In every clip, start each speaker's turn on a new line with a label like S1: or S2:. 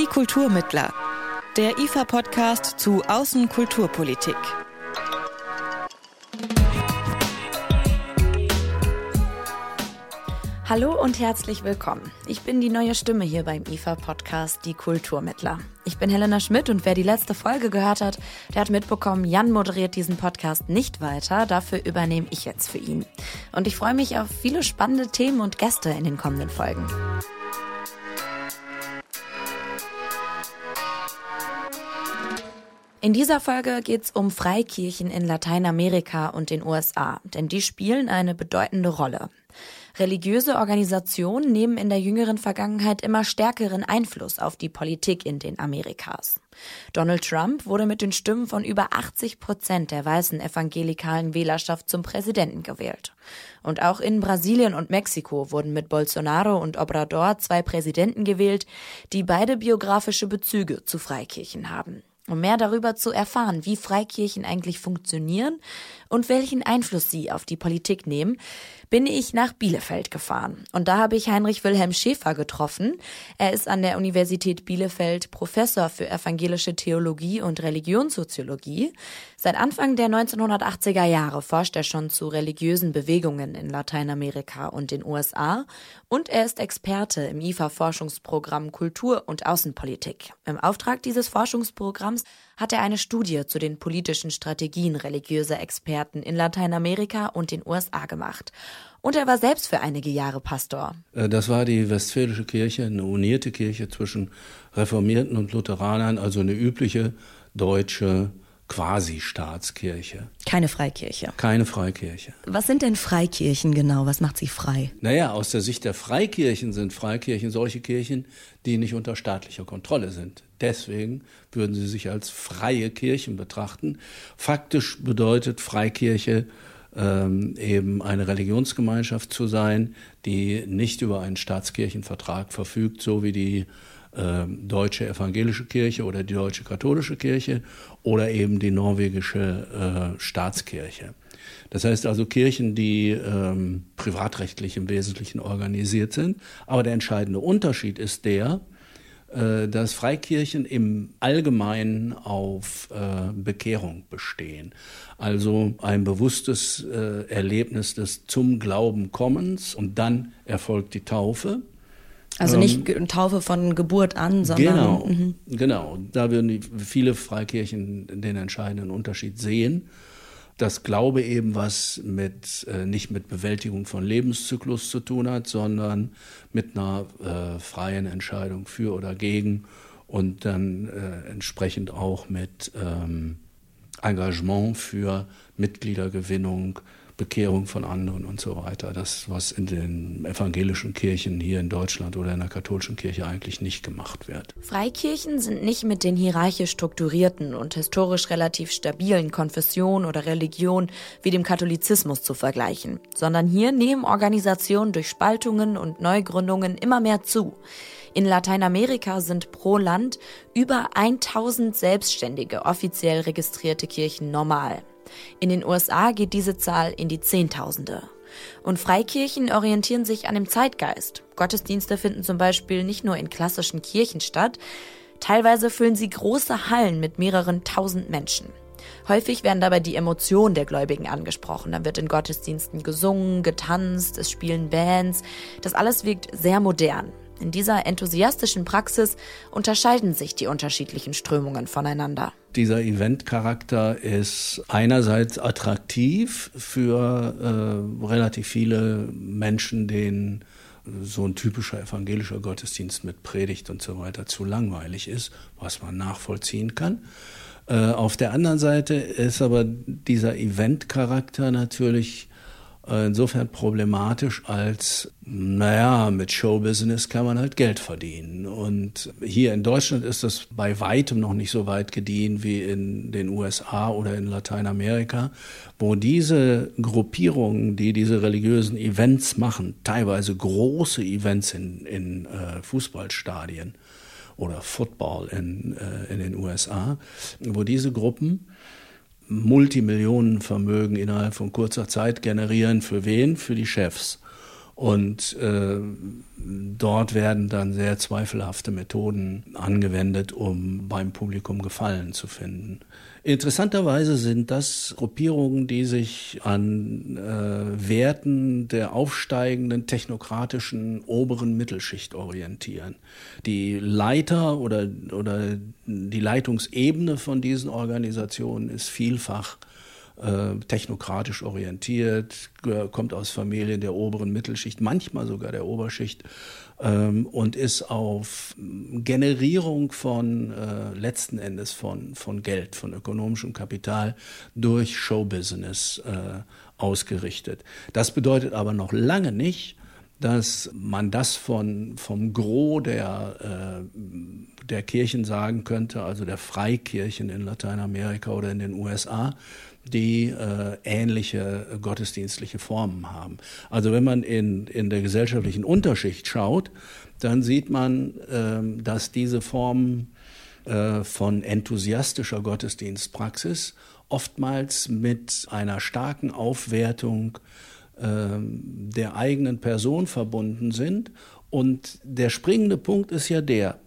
S1: Die Kulturmittler. Der IFA-Podcast zu Außenkulturpolitik.
S2: Hallo und herzlich willkommen. Ich bin die neue Stimme hier beim IFA-Podcast Die Kulturmittler. Ich bin Helena Schmidt und wer die letzte Folge gehört hat, der hat mitbekommen, Jan moderiert diesen Podcast nicht weiter. Dafür übernehme ich jetzt für ihn. Und ich freue mich auf viele spannende Themen und Gäste in den kommenden Folgen. In dieser Folge geht es um Freikirchen in Lateinamerika und den USA, denn die spielen eine bedeutende Rolle. Religiöse Organisationen nehmen in der jüngeren Vergangenheit immer stärkeren Einfluss auf die Politik in den Amerikas. Donald Trump wurde mit den Stimmen von über 80 Prozent der weißen evangelikalen Wählerschaft zum Präsidenten gewählt. Und auch in Brasilien und Mexiko wurden mit Bolsonaro und Obrador zwei Präsidenten gewählt, die beide biografische Bezüge zu Freikirchen haben. Um mehr darüber zu erfahren, wie Freikirchen eigentlich funktionieren und welchen Einfluss sie auf die Politik nehmen, bin ich nach Bielefeld gefahren. Und da habe ich Heinrich Wilhelm Schäfer getroffen. Er ist an der Universität Bielefeld Professor für evangelische Theologie und Religionssoziologie. Seit Anfang der 1980er Jahre forscht er schon zu religiösen Bewegungen in Lateinamerika und den USA. Und er ist Experte im IFA-Forschungsprogramm Kultur und Außenpolitik. Im Auftrag dieses Forschungsprogramms hat er eine Studie zu den politischen Strategien religiöser Experten in Lateinamerika und den USA gemacht. Und er war selbst für einige Jahre Pastor.
S3: Äh, das war die Westfälische Kirche, eine unierte Kirche zwischen Reformierten und Lutheranern, also eine übliche deutsche Quasi-Staatskirche.
S2: Keine Freikirche.
S3: Keine Freikirche.
S2: Was sind denn Freikirchen genau? Was macht sie frei?
S3: Naja, aus der Sicht der Freikirchen sind Freikirchen solche Kirchen, die nicht unter staatlicher Kontrolle sind. Deswegen würden sie sich als freie Kirchen betrachten. Faktisch bedeutet Freikirche ähm, eben eine Religionsgemeinschaft zu sein, die nicht über einen Staatskirchenvertrag verfügt, so wie die äh, deutsche evangelische Kirche oder die deutsche katholische Kirche oder eben die norwegische äh, Staatskirche. Das heißt also Kirchen, die ähm, privatrechtlich im Wesentlichen organisiert sind. Aber der entscheidende Unterschied ist der, dass Freikirchen im Allgemeinen auf äh, Bekehrung bestehen. Also ein bewusstes äh, Erlebnis des zum Glauben kommens und dann erfolgt die Taufe.
S2: Also nicht ähm, Taufe von Geburt an, sondern.
S3: Genau, mhm. genau. Da würden viele Freikirchen den entscheidenden Unterschied sehen dass Glaube eben was mit äh, nicht mit Bewältigung von Lebenszyklus zu tun hat, sondern mit einer äh, freien Entscheidung für oder gegen und dann äh, entsprechend auch mit ähm, Engagement für Mitgliedergewinnung, Bekehrung von anderen und so weiter. Das, was in den evangelischen Kirchen hier in Deutschland oder in der katholischen Kirche eigentlich nicht gemacht wird.
S2: Freikirchen sind nicht mit den hierarchisch strukturierten und historisch relativ stabilen Konfessionen oder Religionen wie dem Katholizismus zu vergleichen, sondern hier nehmen Organisationen durch Spaltungen und Neugründungen immer mehr zu. In Lateinamerika sind pro Land über 1000 selbstständige offiziell registrierte Kirchen normal. In den USA geht diese Zahl in die Zehntausende. Und Freikirchen orientieren sich an dem Zeitgeist. Gottesdienste finden zum Beispiel nicht nur in klassischen Kirchen statt, teilweise füllen sie große Hallen mit mehreren tausend Menschen. Häufig werden dabei die Emotionen der Gläubigen angesprochen. Dann wird in Gottesdiensten gesungen, getanzt, es spielen Bands. Das alles wirkt sehr modern. In dieser enthusiastischen Praxis unterscheiden sich die unterschiedlichen Strömungen voneinander.
S3: Dieser Eventcharakter ist einerseits attraktiv für äh, relativ viele Menschen, denen so ein typischer evangelischer Gottesdienst mit Predigt und so weiter zu langweilig ist, was man nachvollziehen kann. Äh, auf der anderen Seite ist aber dieser Eventcharakter natürlich insofern problematisch, als, naja, mit Showbusiness kann man halt Geld verdienen. Und hier in Deutschland ist das bei weitem noch nicht so weit gediehen wie in den USA oder in Lateinamerika, wo diese Gruppierungen, die diese religiösen Events machen, teilweise große Events in, in äh, Fußballstadien oder Football in, äh, in den USA, wo diese Gruppen Multimillionenvermögen innerhalb von kurzer Zeit generieren. Für wen? Für die Chefs. Und äh, dort werden dann sehr zweifelhafte Methoden angewendet, um beim Publikum Gefallen zu finden. Interessanterweise sind das Gruppierungen, die sich an äh, Werten der aufsteigenden technokratischen oberen Mittelschicht orientieren. Die Leiter oder, oder die Leitungsebene von diesen Organisationen ist vielfach äh, technokratisch orientiert, kommt aus Familien der oberen Mittelschicht, manchmal sogar der Oberschicht ähm, und ist auf Generierung von äh, letzten Endes von, von Geld, von ökonomischem Kapital durch Showbusiness äh, ausgerichtet. Das bedeutet aber noch lange nicht, dass man das von, vom Gros der, äh, der Kirchen sagen könnte, also der Freikirchen in Lateinamerika oder in den USA, die äh, ähnliche gottesdienstliche Formen haben. Also wenn man in, in der gesellschaftlichen Unterschicht schaut, dann sieht man, äh, dass diese Formen äh, von enthusiastischer Gottesdienstpraxis oftmals mit einer starken Aufwertung ähm, der eigenen Person verbunden sind. Und der springende Punkt ist ja der,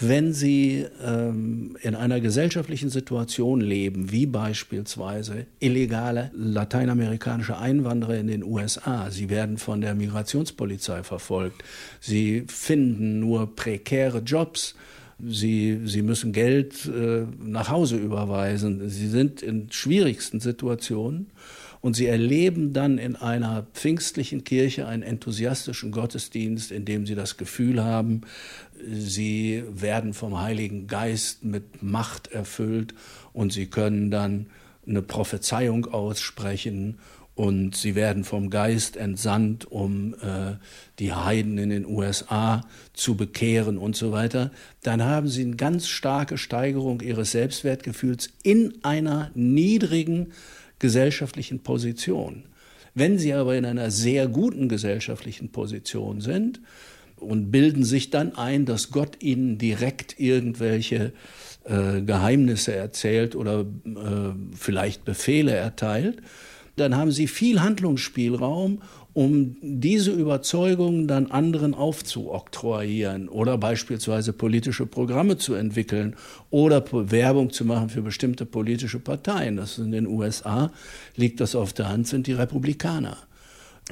S3: wenn Sie ähm, in einer gesellschaftlichen Situation leben, wie beispielsweise illegale lateinamerikanische Einwanderer in den USA, sie werden von der Migrationspolizei verfolgt, sie finden nur prekäre Jobs, sie, sie müssen Geld äh, nach Hause überweisen, sie sind in schwierigsten Situationen und sie erleben dann in einer pfingstlichen Kirche einen enthusiastischen Gottesdienst, in dem sie das Gefühl haben, sie werden vom Heiligen Geist mit Macht erfüllt und sie können dann eine Prophezeiung aussprechen und sie werden vom Geist entsandt, um äh, die Heiden in den USA zu bekehren und so weiter, dann haben sie eine ganz starke Steigerung ihres Selbstwertgefühls in einer niedrigen gesellschaftlichen Position. Wenn sie aber in einer sehr guten gesellschaftlichen Position sind und bilden sich dann ein, dass Gott ihnen direkt irgendwelche äh, Geheimnisse erzählt oder äh, vielleicht Befehle erteilt, dann haben sie viel Handlungsspielraum um diese Überzeugungen dann anderen aufzuoktroyieren oder beispielsweise politische Programme zu entwickeln oder Werbung zu machen für bestimmte politische Parteien. Das in den USA liegt das auf der Hand, sind die Republikaner.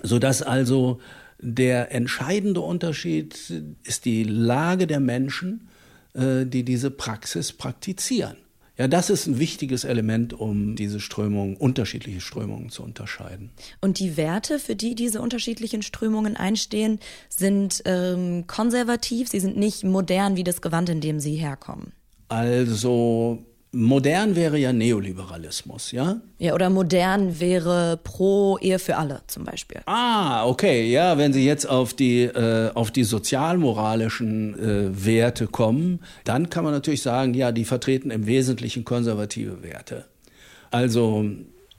S3: Sodass also der entscheidende Unterschied ist die Lage der Menschen, äh, die diese Praxis praktizieren. Ja, das ist ein wichtiges Element, um diese Strömungen, unterschiedliche Strömungen zu unterscheiden.
S2: Und die Werte, für die diese unterschiedlichen Strömungen einstehen, sind ähm, konservativ, sie sind nicht modern wie das Gewand, in dem sie herkommen.
S3: Also Modern wäre ja Neoliberalismus, ja?
S2: Ja, oder modern wäre pro Ehe für alle zum Beispiel.
S3: Ah, okay, ja, wenn Sie jetzt auf die, äh, auf die sozialmoralischen äh, Werte kommen, dann kann man natürlich sagen, ja, die vertreten im Wesentlichen konservative Werte. Also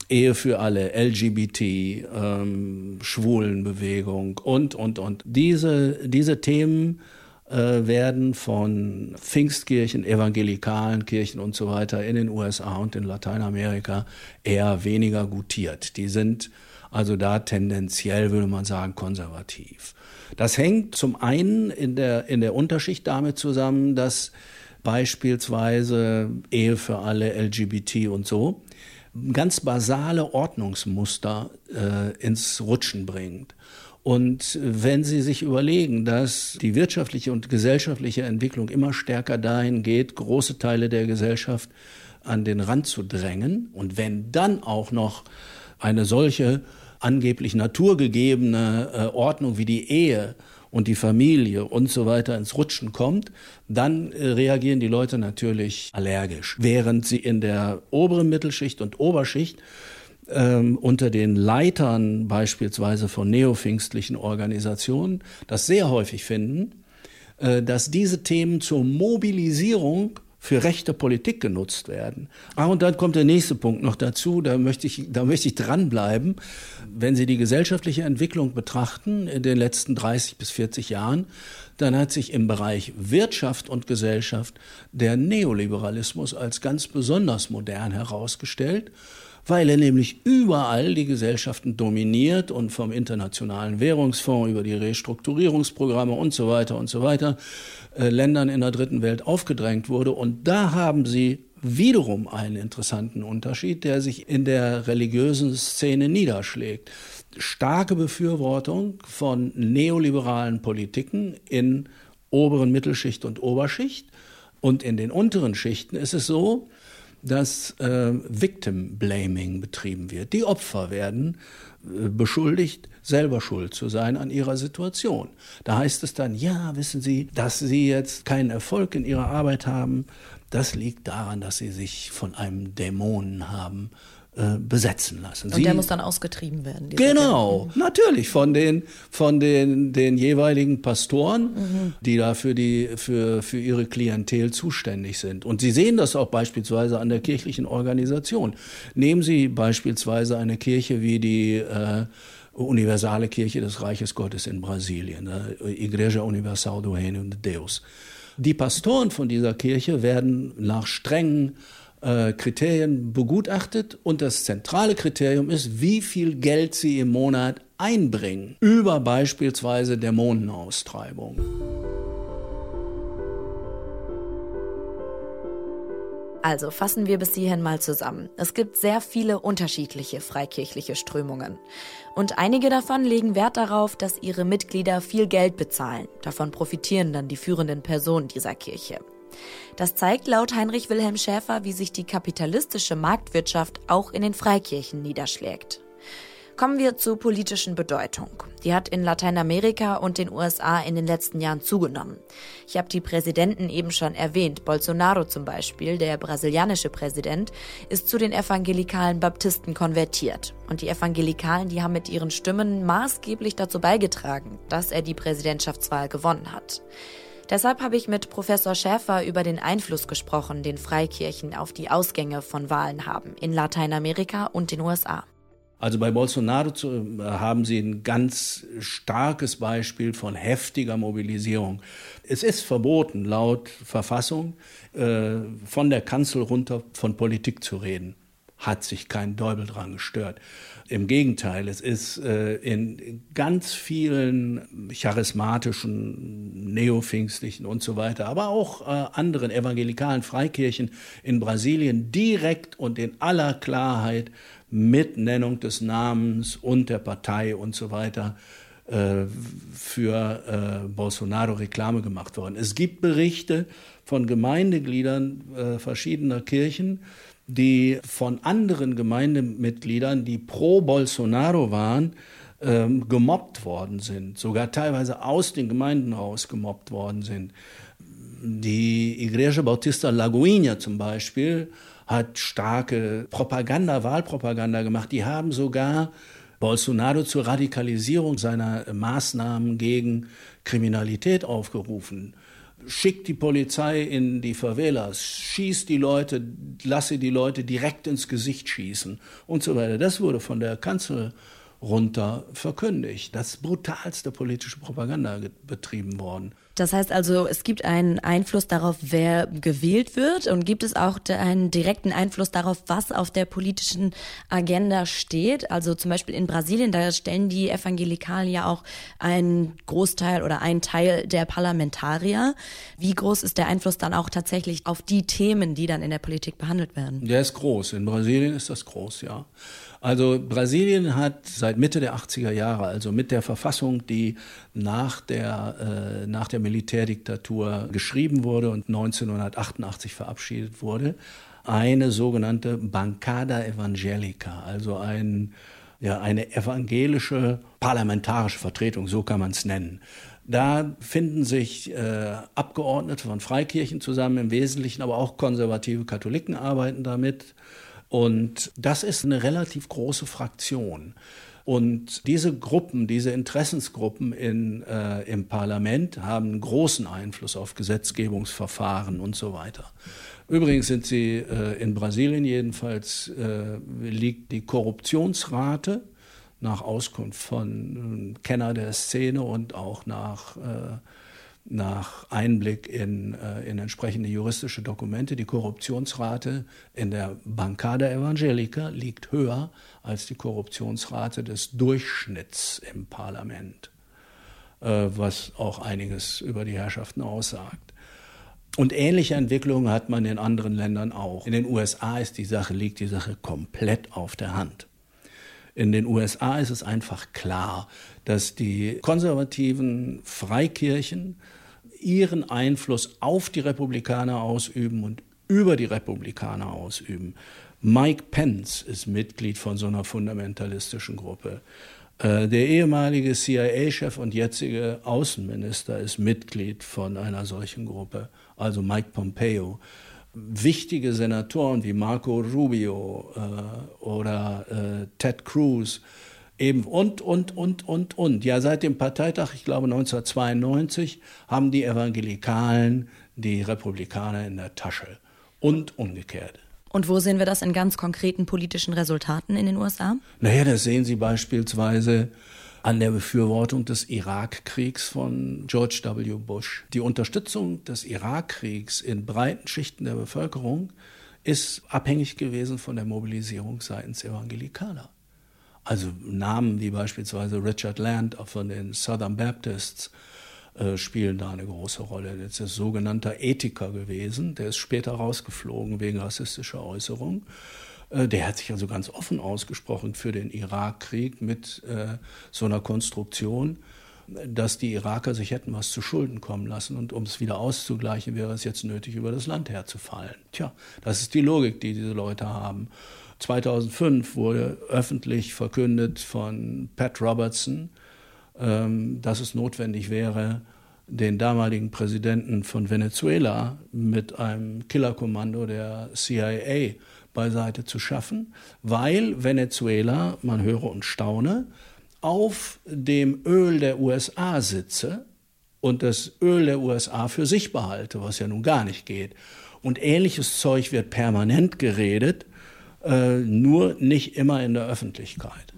S3: Ehe für alle, LGBT, ähm, Schwulenbewegung und, und, und. Diese, diese Themen werden von Pfingstkirchen, evangelikalen Kirchen und so weiter in den USA und in Lateinamerika eher weniger gutiert. Die sind also da tendenziell, würde man sagen, konservativ. Das hängt zum einen in der, in der Unterschicht damit zusammen, dass beispielsweise Ehe für alle, LGBT und so, ganz basale Ordnungsmuster äh, ins Rutschen bringt. Und wenn Sie sich überlegen, dass die wirtschaftliche und gesellschaftliche Entwicklung immer stärker dahin geht, große Teile der Gesellschaft an den Rand zu drängen, und wenn dann auch noch eine solche angeblich naturgegebene äh, Ordnung wie die Ehe und die Familie und so weiter ins Rutschen kommt, dann äh, reagieren die Leute natürlich allergisch. Während sie in der oberen Mittelschicht und Oberschicht ähm, unter den Leitern beispielsweise von neopfingstlichen Organisationen das sehr häufig finden, äh, dass diese Themen zur Mobilisierung für rechte Politik genutzt werden. Ah, und dann kommt der nächste Punkt noch dazu, da möchte ich, da möchte ich dranbleiben. Wenn Sie die gesellschaftliche Entwicklung betrachten in den letzten 30 bis 40 Jahren, dann hat sich im Bereich Wirtschaft und Gesellschaft der Neoliberalismus als ganz besonders modern herausgestellt weil er nämlich überall die Gesellschaften dominiert und vom Internationalen Währungsfonds über die Restrukturierungsprogramme und so weiter und so weiter äh, Ländern in der dritten Welt aufgedrängt wurde. Und da haben sie wiederum einen interessanten Unterschied, der sich in der religiösen Szene niederschlägt. Starke Befürwortung von neoliberalen Politiken in oberen Mittelschicht und Oberschicht. Und in den unteren Schichten ist es so, dass äh, Victim Blaming betrieben wird. Die Opfer werden äh, beschuldigt, selber schuld zu sein an ihrer Situation. Da heißt es dann, ja, wissen Sie, dass Sie jetzt keinen Erfolg in Ihrer Arbeit haben, das liegt daran, dass Sie sich von einem Dämonen haben äh, besetzen lassen.
S2: Und
S3: Sie,
S2: der muss dann ausgetrieben werden.
S3: Genau, Dämon. natürlich von den von den den jeweiligen Pastoren, mhm. die da für die für für ihre Klientel zuständig sind. Und Sie sehen das auch beispielsweise an der kirchlichen Organisation. Nehmen Sie beispielsweise eine Kirche wie die äh, universale Kirche des Reiches Gottes in Brasilien, äh, Igreja Universal do Reino de Deus. Die Pastoren von dieser Kirche werden nach strengen äh, Kriterien begutachtet und das zentrale Kriterium ist, wie viel Geld sie im Monat einbringen über beispielsweise Dämonenaustreibung.
S2: Also fassen wir bis hierhin mal zusammen. Es gibt sehr viele unterschiedliche freikirchliche Strömungen. Und einige davon legen Wert darauf, dass ihre Mitglieder viel Geld bezahlen. Davon profitieren dann die führenden Personen dieser Kirche. Das zeigt laut Heinrich Wilhelm Schäfer, wie sich die kapitalistische Marktwirtschaft auch in den Freikirchen niederschlägt. Kommen wir zur politischen Bedeutung. Die hat in Lateinamerika und den USA in den letzten Jahren zugenommen. Ich habe die Präsidenten eben schon erwähnt. Bolsonaro zum Beispiel, der brasilianische Präsident, ist zu den evangelikalen Baptisten konvertiert. Und die Evangelikalen, die haben mit ihren Stimmen maßgeblich dazu beigetragen, dass er die Präsidentschaftswahl gewonnen hat. Deshalb habe ich mit Professor Schäfer über den Einfluss gesprochen, den Freikirchen auf die Ausgänge von Wahlen haben in Lateinamerika und den USA.
S3: Also bei Bolsonaro äh, haben Sie ein ganz starkes Beispiel von heftiger Mobilisierung. Es ist verboten, laut Verfassung äh, von der Kanzel runter von Politik zu reden. Hat sich kein Däubel dran gestört. Im Gegenteil, es ist äh, in ganz vielen charismatischen, neopfingstlichen und so weiter, aber auch äh, anderen evangelikalen Freikirchen in Brasilien direkt und in aller Klarheit mit Nennung des Namens und der Partei und so weiter äh, für äh, Bolsonaro Reklame gemacht worden. Es gibt Berichte von Gemeindegliedern äh, verschiedener Kirchen, die von anderen Gemeindemitgliedern, die pro Bolsonaro waren, ähm, gemobbt worden sind, sogar teilweise aus den Gemeinden raus gemobbt worden sind. Die Igreja Bautista Lagoinha zum Beispiel hat starke Propaganda, Wahlpropaganda gemacht. Die haben sogar Bolsonaro zur Radikalisierung seiner Maßnahmen gegen Kriminalität aufgerufen. Schickt die Polizei in die Favelas, schießt die Leute, lasse die Leute direkt ins Gesicht schießen und so weiter. Das wurde von der Kanzler runter verkündigt. Das brutalste politische Propaganda betrieben worden.
S2: Das heißt also, es gibt einen Einfluss darauf, wer gewählt wird und gibt es auch einen direkten Einfluss darauf, was auf der politischen Agenda steht. Also zum Beispiel in Brasilien, da stellen die Evangelikalen ja auch einen Großteil oder einen Teil der Parlamentarier. Wie groß ist der Einfluss dann auch tatsächlich auf die Themen, die dann in der Politik behandelt werden?
S3: Der ist groß. In Brasilien ist das groß, ja. Also Brasilien hat seit Mitte der 80er Jahre, also mit der Verfassung, die nach der, äh, nach der Militärdiktatur geschrieben wurde und 1988 verabschiedet wurde, eine sogenannte Bancada Evangelica, also ein, ja, eine evangelische parlamentarische Vertretung, so kann man es nennen. Da finden sich äh, Abgeordnete von Freikirchen zusammen, im Wesentlichen aber auch konservative Katholiken arbeiten damit. Und das ist eine relativ große Fraktion. Und diese Gruppen, diese Interessensgruppen in, äh, im Parlament haben großen Einfluss auf Gesetzgebungsverfahren und so weiter. Übrigens sind sie äh, in Brasilien jedenfalls, äh, liegt die Korruptionsrate nach Auskunft von äh, Kenner der Szene und auch nach äh, nach Einblick in, äh, in entsprechende juristische Dokumente, die Korruptionsrate in der Bancada Evangelica liegt höher als die Korruptionsrate des Durchschnitts im Parlament, äh, was auch einiges über die Herrschaften aussagt. Und ähnliche Entwicklungen hat man in anderen Ländern auch. In den USA ist die Sache, liegt die Sache komplett auf der Hand. In den USA ist es einfach klar, dass die konservativen Freikirchen ihren Einfluss auf die Republikaner ausüben und über die Republikaner ausüben. Mike Pence ist Mitglied von so einer fundamentalistischen Gruppe. Äh, der ehemalige CIA-Chef und jetzige Außenminister ist Mitglied von einer solchen Gruppe, also Mike Pompeo. Wichtige Senatoren wie Marco Rubio äh, oder äh, Ted Cruz eben und, und, und, und, und. Ja, seit dem Parteitag, ich glaube 1992, haben die Evangelikalen die Republikaner in der Tasche und umgekehrt.
S2: Und wo sehen wir das in ganz konkreten politischen Resultaten in den USA?
S3: Naja, das sehen Sie beispielsweise an der Befürwortung des Irakkriegs von George W. Bush. Die Unterstützung des Irakkriegs in breiten Schichten der Bevölkerung ist abhängig gewesen von der Mobilisierung seitens Evangelikaler. Also Namen wie beispielsweise Richard Land von den Southern Baptists äh, spielen da eine große Rolle. Das ist sogenannter Ethiker gewesen, der ist später rausgeflogen wegen rassistischer Äußerungen. Äh, der hat sich also ganz offen ausgesprochen für den Irakkrieg mit äh, so einer Konstruktion, dass die Iraker sich hätten was zu Schulden kommen lassen und um es wieder auszugleichen, wäre es jetzt nötig, über das Land herzufallen. Tja, das ist die Logik, die diese Leute haben. 2005 wurde öffentlich verkündet von Pat Robertson, ähm, dass es notwendig wäre, den damaligen Präsidenten von Venezuela mit einem Killerkommando der CIA beiseite zu schaffen, weil Venezuela, man höre und staune, auf dem Öl der USA sitze und das Öl der USA für sich behalte, was ja nun gar nicht geht. Und ähnliches Zeug wird permanent geredet, äh, nur nicht immer in der Öffentlichkeit.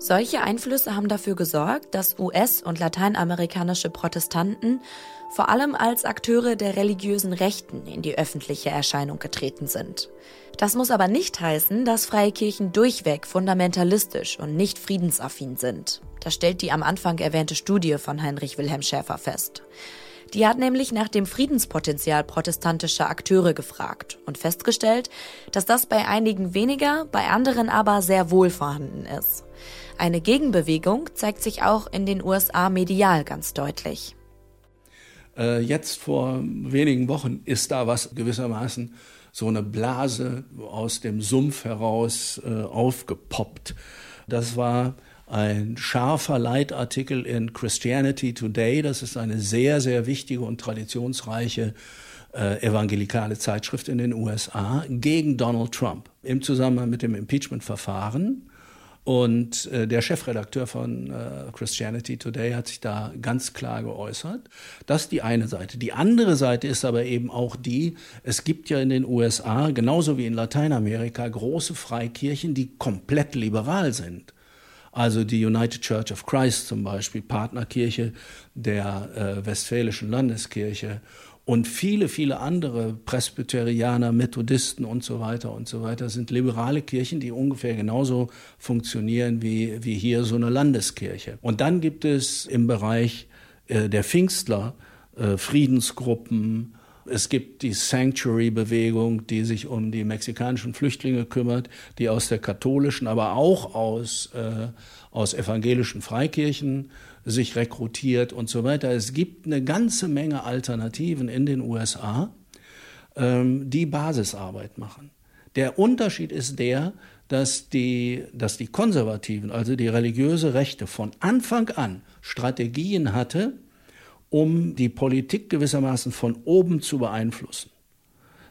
S2: Solche Einflüsse haben dafür gesorgt, dass US- und lateinamerikanische Protestanten vor allem als Akteure der religiösen Rechten in die öffentliche Erscheinung getreten sind. Das muss aber nicht heißen, dass freie Kirchen durchweg fundamentalistisch und nicht friedensaffin sind. Das stellt die am Anfang erwähnte Studie von Heinrich Wilhelm Schäfer fest. Die hat nämlich nach dem Friedenspotenzial protestantischer Akteure gefragt und festgestellt, dass das bei einigen weniger, bei anderen aber sehr wohl vorhanden ist. Eine Gegenbewegung zeigt sich auch in den USA medial ganz deutlich.
S3: Äh, jetzt vor wenigen Wochen ist da was gewissermaßen so eine Blase aus dem Sumpf heraus äh, aufgepoppt. Das war ein scharfer Leitartikel in Christianity Today. Das ist eine sehr, sehr wichtige und traditionsreiche äh, evangelikale Zeitschrift in den USA gegen Donald Trump im Zusammenhang mit dem Impeachment-Verfahren. Und äh, der Chefredakteur von äh, Christianity Today hat sich da ganz klar geäußert. Das ist die eine Seite. Die andere Seite ist aber eben auch die, es gibt ja in den USA, genauso wie in Lateinamerika, große Freikirchen, die komplett liberal sind. Also die United Church of Christ zum Beispiel, Partnerkirche der äh, Westfälischen Landeskirche und viele, viele andere Presbyterianer, Methodisten und so weiter und so weiter sind liberale Kirchen, die ungefähr genauso funktionieren wie, wie hier so eine Landeskirche. Und dann gibt es im Bereich äh, der Pfingstler äh, Friedensgruppen, es gibt die Sanctuary-Bewegung, die sich um die mexikanischen Flüchtlinge kümmert, die aus der katholischen, aber auch aus, äh, aus evangelischen Freikirchen sich rekrutiert und so weiter. Es gibt eine ganze Menge Alternativen in den USA, ähm, die Basisarbeit machen. Der Unterschied ist der, dass die, dass die Konservativen, also die religiöse Rechte, von Anfang an Strategien hatte, um die Politik gewissermaßen von oben zu beeinflussen.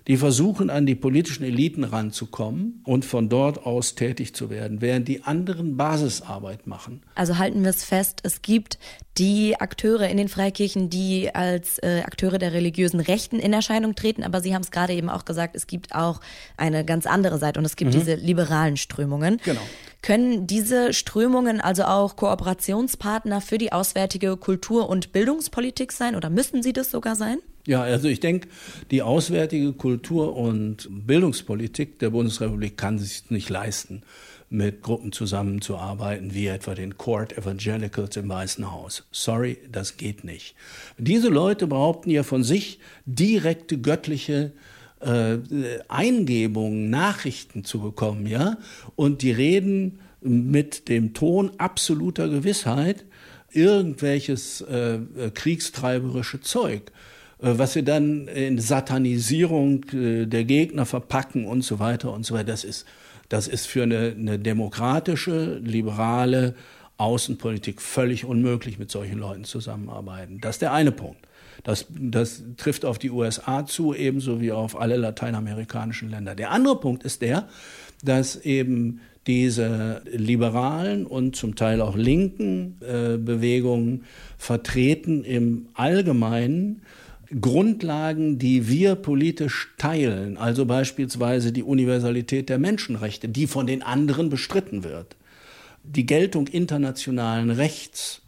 S3: Die versuchen, an die politischen Eliten ranzukommen und von dort aus tätig zu werden, während die anderen Basisarbeit machen.
S2: Also halten wir es fest, es gibt die Akteure in den Freikirchen, die als äh, Akteure der religiösen Rechten in Erscheinung treten, aber Sie haben es gerade eben auch gesagt, es gibt auch eine ganz andere Seite und es gibt mhm. diese liberalen Strömungen.
S3: Genau.
S2: Können diese Strömungen also auch Kooperationspartner für die auswärtige Kultur- und Bildungspolitik sein oder müssen sie das sogar sein?
S3: Ja, also ich denke, die auswärtige Kultur- und Bildungspolitik der Bundesrepublik kann sich nicht leisten, mit Gruppen zusammenzuarbeiten, wie etwa den Court Evangelicals im Weißen Haus. Sorry, das geht nicht. Diese Leute behaupten ja von sich direkte göttliche äh, Eingebungen, Nachrichten zu bekommen, ja, und die reden mit dem Ton absoluter Gewissheit irgendwelches äh, äh kriegstreiberische Zeug. Äh, was sie dann in Satanisierung äh, der Gegner verpacken und so weiter und so weiter. Das ist, das ist für eine, eine demokratische, liberale Außenpolitik völlig unmöglich, mit solchen Leuten zusammenarbeiten. Das ist der eine Punkt. Das, das trifft auf die USA zu, ebenso wie auf alle lateinamerikanischen Länder. Der andere Punkt ist der, dass eben diese liberalen und zum Teil auch linken äh, Bewegungen vertreten im Allgemeinen Grundlagen, die wir politisch teilen, also beispielsweise die Universalität der Menschenrechte, die von den anderen bestritten wird, die Geltung internationalen Rechts,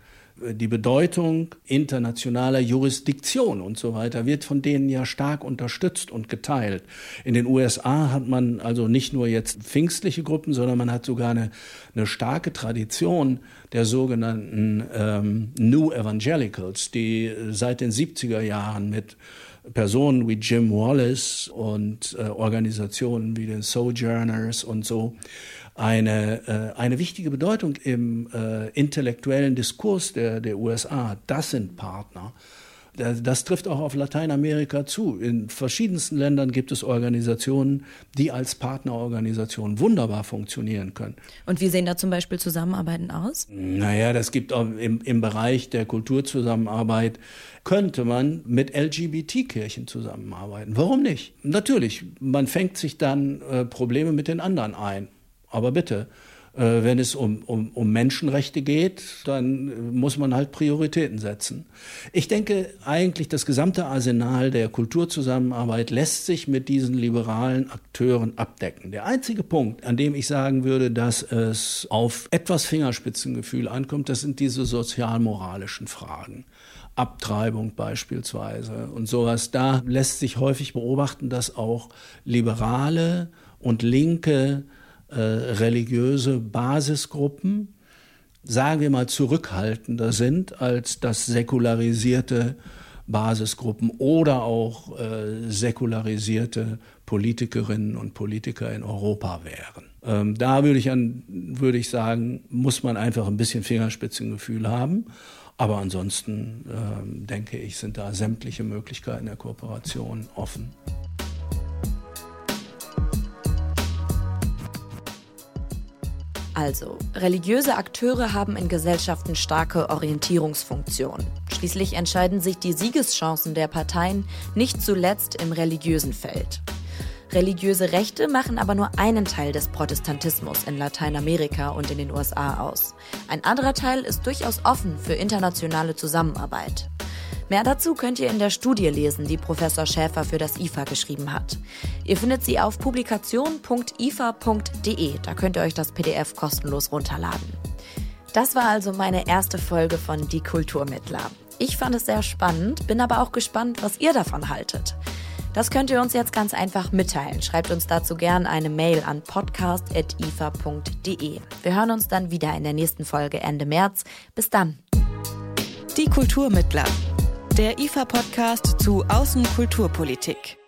S3: die Bedeutung internationaler Jurisdiktion und so weiter wird von denen ja stark unterstützt und geteilt. In den USA hat man also nicht nur jetzt pfingstliche Gruppen, sondern man hat sogar eine, eine starke Tradition der sogenannten ähm, New Evangelicals, die seit den 70er Jahren mit Personen wie Jim Wallace und äh, Organisationen wie den Sojourners und so eine, äh, eine wichtige Bedeutung im äh, intellektuellen Diskurs der, der USA. Das sind Partner. Das trifft auch auf Lateinamerika zu. In verschiedensten Ländern gibt es Organisationen, die als Partnerorganisationen wunderbar funktionieren können.
S2: Und wie sehen da zum Beispiel Zusammenarbeiten aus?
S3: Naja, das gibt auch im, im Bereich der Kulturzusammenarbeit, könnte man mit LGBT-Kirchen zusammenarbeiten. Warum nicht? Natürlich, man fängt sich dann äh, Probleme mit den anderen ein. Aber bitte, äh, wenn es um, um, um Menschenrechte geht, dann muss man halt Prioritäten setzen. Ich denke eigentlich, das gesamte Arsenal der Kulturzusammenarbeit lässt sich mit diesen liberalen Akteuren abdecken. Der einzige Punkt, an dem ich sagen würde, dass es auf etwas Fingerspitzengefühl ankommt, das sind diese sozialmoralischen Fragen. Abtreibung beispielsweise und sowas. Da lässt sich häufig beobachten, dass auch liberale und linke äh, religiöse Basisgruppen, sagen wir mal, zurückhaltender sind als das säkularisierte Basisgruppen oder auch äh, säkularisierte Politikerinnen und Politiker in Europa wären. Ähm, da würde ich, an, würde ich sagen, muss man einfach ein bisschen Fingerspitzengefühl haben. Aber ansonsten ähm, denke ich, sind da sämtliche Möglichkeiten der Kooperation offen.
S2: Also, religiöse Akteure haben in Gesellschaften starke Orientierungsfunktionen. Schließlich entscheiden sich die Siegeschancen der Parteien nicht zuletzt im religiösen Feld. Religiöse Rechte machen aber nur einen Teil des Protestantismus in Lateinamerika und in den USA aus. Ein anderer Teil ist durchaus offen für internationale Zusammenarbeit. Mehr dazu könnt ihr in der Studie lesen, die Professor Schäfer für das IFA geschrieben hat. Ihr findet sie auf publikation.ifa.de. Da könnt ihr euch das PDF kostenlos runterladen. Das war also meine erste Folge von Die Kulturmittler. Ich fand es sehr spannend, bin aber auch gespannt, was ihr davon haltet. Das könnt ihr uns jetzt ganz einfach mitteilen. Schreibt uns dazu gern eine Mail an podcast.ifa.de. Wir hören uns dann wieder in der nächsten Folge Ende März. Bis dann.
S1: Die Kulturmittler der IFA-Podcast zu Außenkulturpolitik.